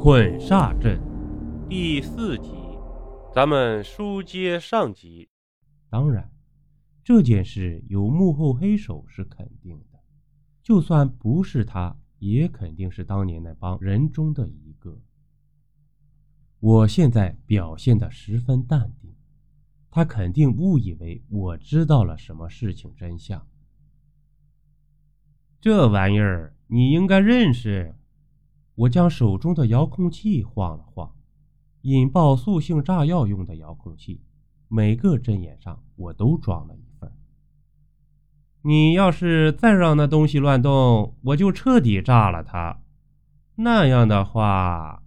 捆煞阵第四集，咱们书接上集。当然，这件事有幕后黑手是肯定的，就算不是他，也肯定是当年那帮人中的一个。我现在表现的十分淡定，他肯定误以为我知道了什么事情真相。这玩意儿你应该认识。我将手中的遥控器晃了晃，引爆塑性炸药用的遥控器，每个针眼上我都装了一份。你要是再让那东西乱动，我就彻底炸了它。那样的话，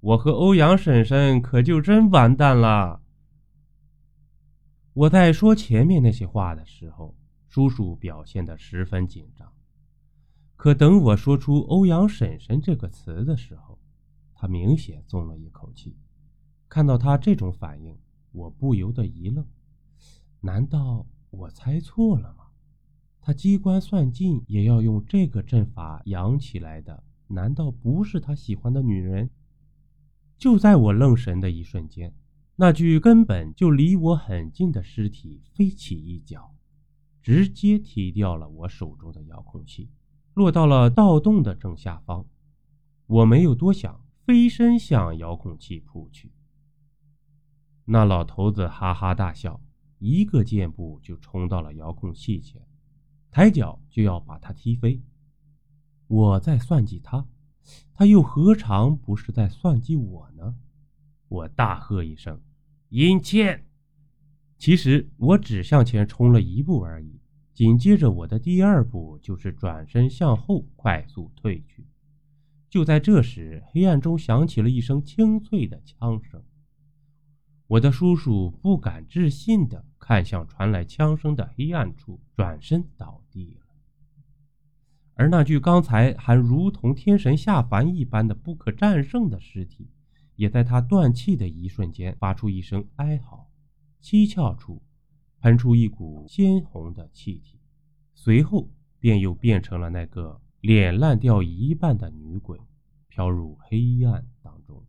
我和欧阳婶婶可就真完蛋了。我在说前面那些话的时候，叔叔表现得十分紧张。可等我说出“欧阳婶婶”这个词的时候，他明显松了一口气。看到他这种反应，我不由得一愣：难道我猜错了吗？他机关算尽也要用这个阵法养起来的，难道不是他喜欢的女人？就在我愣神的一瞬间，那具根本就离我很近的尸体飞起一脚，直接踢掉了我手中的遥控器。落到了盗洞的正下方，我没有多想，飞身向遥控器扑去。那老头子哈哈大笑，一个箭步就冲到了遥控器前，抬脚就要把他踢飞。我在算计他，他又何尝不是在算计我呢？我大喝一声：“阴欠！”其实我只向前冲了一步而已。紧接着，我的第二步就是转身向后快速退去。就在这时，黑暗中响起了一声清脆的枪声。我的叔叔不敢置信地看向传来枪声的黑暗处，转身倒地了。而那具刚才还如同天神下凡一般的不可战胜的尸体，也在他断气的一瞬间发出一声哀嚎，七窍处。喷出一股鲜红的气体，随后便又变成了那个脸烂掉一半的女鬼，飘入黑暗当中。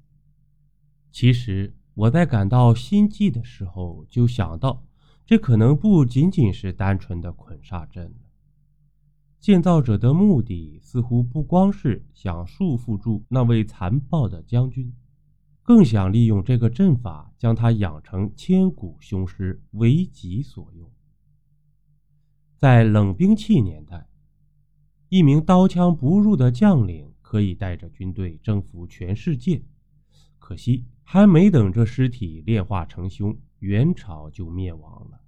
其实我在感到心悸的时候，就想到这可能不仅仅是单纯的捆煞阵了。建造者的目的似乎不光是想束缚住那位残暴的将军。更想利用这个阵法将他养成千古凶尸，为己所用。在冷兵器年代，一名刀枪不入的将领可以带着军队征服全世界。可惜，还没等这尸体炼化成凶，元朝就灭亡了。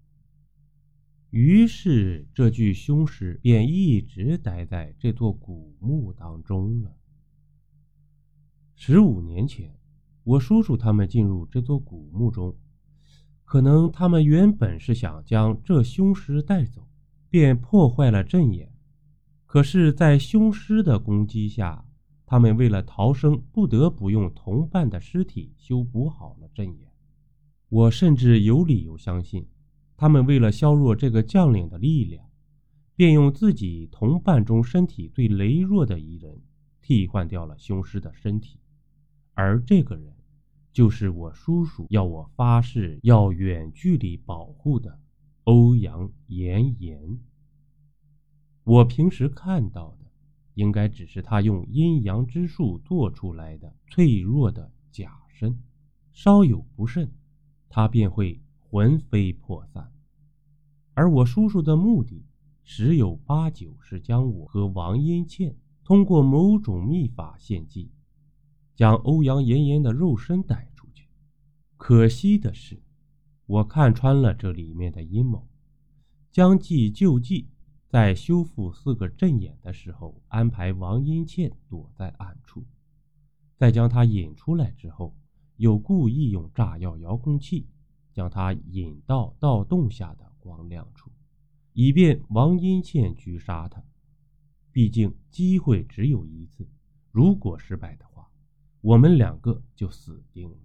于是，这具凶尸便一直待在这座古墓当中了。十五年前。我叔叔他们进入这座古墓中，可能他们原本是想将这凶尸带走，便破坏了阵眼。可是，在凶尸的攻击下，他们为了逃生，不得不用同伴的尸体修补好了阵眼。我甚至有理由相信，他们为了削弱这个将领的力量，便用自己同伴中身体最羸弱的一人，替换掉了凶尸的身体，而这个人。就是我叔叔要我发誓要远距离保护的欧阳妍妍。我平时看到的，应该只是他用阴阳之术做出来的脆弱的假身，稍有不慎，他便会魂飞魄散。而我叔叔的目的，十有八九是将我和王英倩通过某种秘法献祭。将欧阳妍妍的肉身带。可惜的是，我看穿了这里面的阴谋。将计就计，在修复四个阵眼的时候，安排王英倩躲在暗处，在将她引出来之后，又故意用炸药遥控器将她引到盗洞下的光亮处，以便王英倩狙杀她。毕竟机会只有一次，如果失败的话。我们两个就死定了。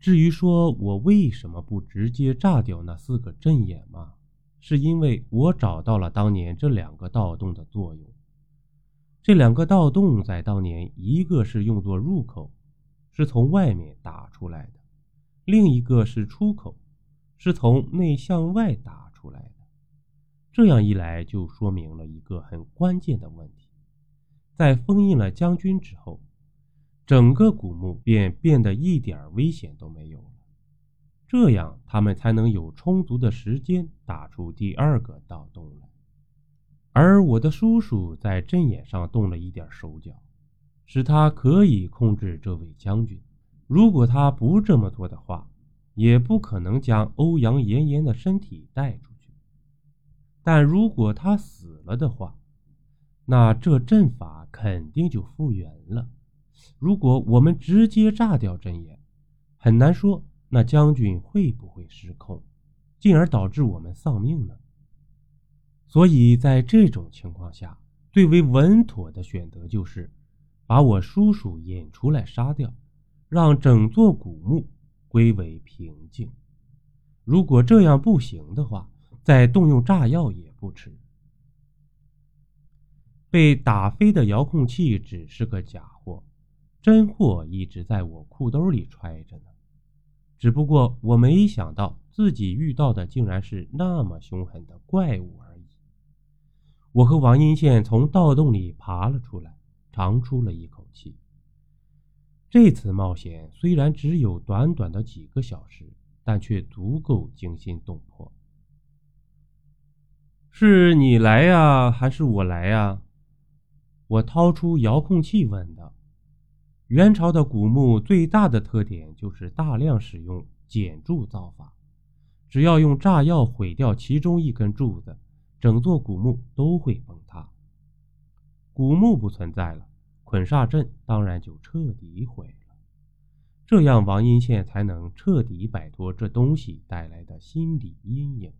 至于说我为什么不直接炸掉那四个阵眼嘛，是因为我找到了当年这两个盗洞的作用。这两个盗洞在当年，一个是用作入口，是从外面打出来的；另一个是出口，是从内向外打出来的。这样一来，就说明了一个很关键的问题：在封印了将军之后，整个古墓便变得一点危险都没有了。这样，他们才能有充足的时间打出第二个盗洞来。而我的叔叔在阵眼上动了一点手脚，使他可以控制这位将军。如果他不这么做的话，也不可能将欧阳妍妍的身体带出去。但如果他死了的话，那这阵法肯定就复原了。如果我们直接炸掉针眼，很难说。那将军会不会失控，进而导致我们丧命呢？所以在这种情况下，最为稳妥的选择就是把我叔叔引出来杀掉，让整座古墓归为平静。如果这样不行的话，再动用炸药也不迟。被打飞的遥控器只是个假货，真货一直在我裤兜里揣着呢。只不过我没想到自己遇到的竟然是那么凶狠的怪物而已。我和王英宪从盗洞里爬了出来，长出了一口气。这次冒险虽然只有短短的几个小时，但却足够惊心动魄。是你来呀，还是我来呀？我掏出遥控器问道。元朝的古墓最大的特点就是大量使用剪柱造法，只要用炸药毁掉其中一根柱子，整座古墓都会崩塌。古墓不存在了，捆煞阵当然就彻底毁了。这样，王阴县才能彻底摆脱这东西带来的心理阴影。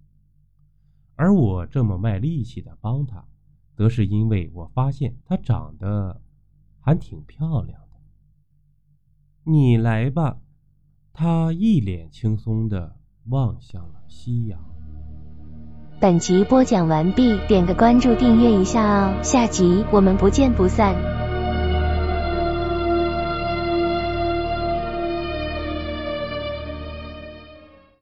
而我这么卖力气的帮他，则是因为我发现她长得还挺漂亮。你来吧，他一脸轻松的望向了夕阳。本集播讲完毕，点个关注，订阅一下哦，下集我们不见不散。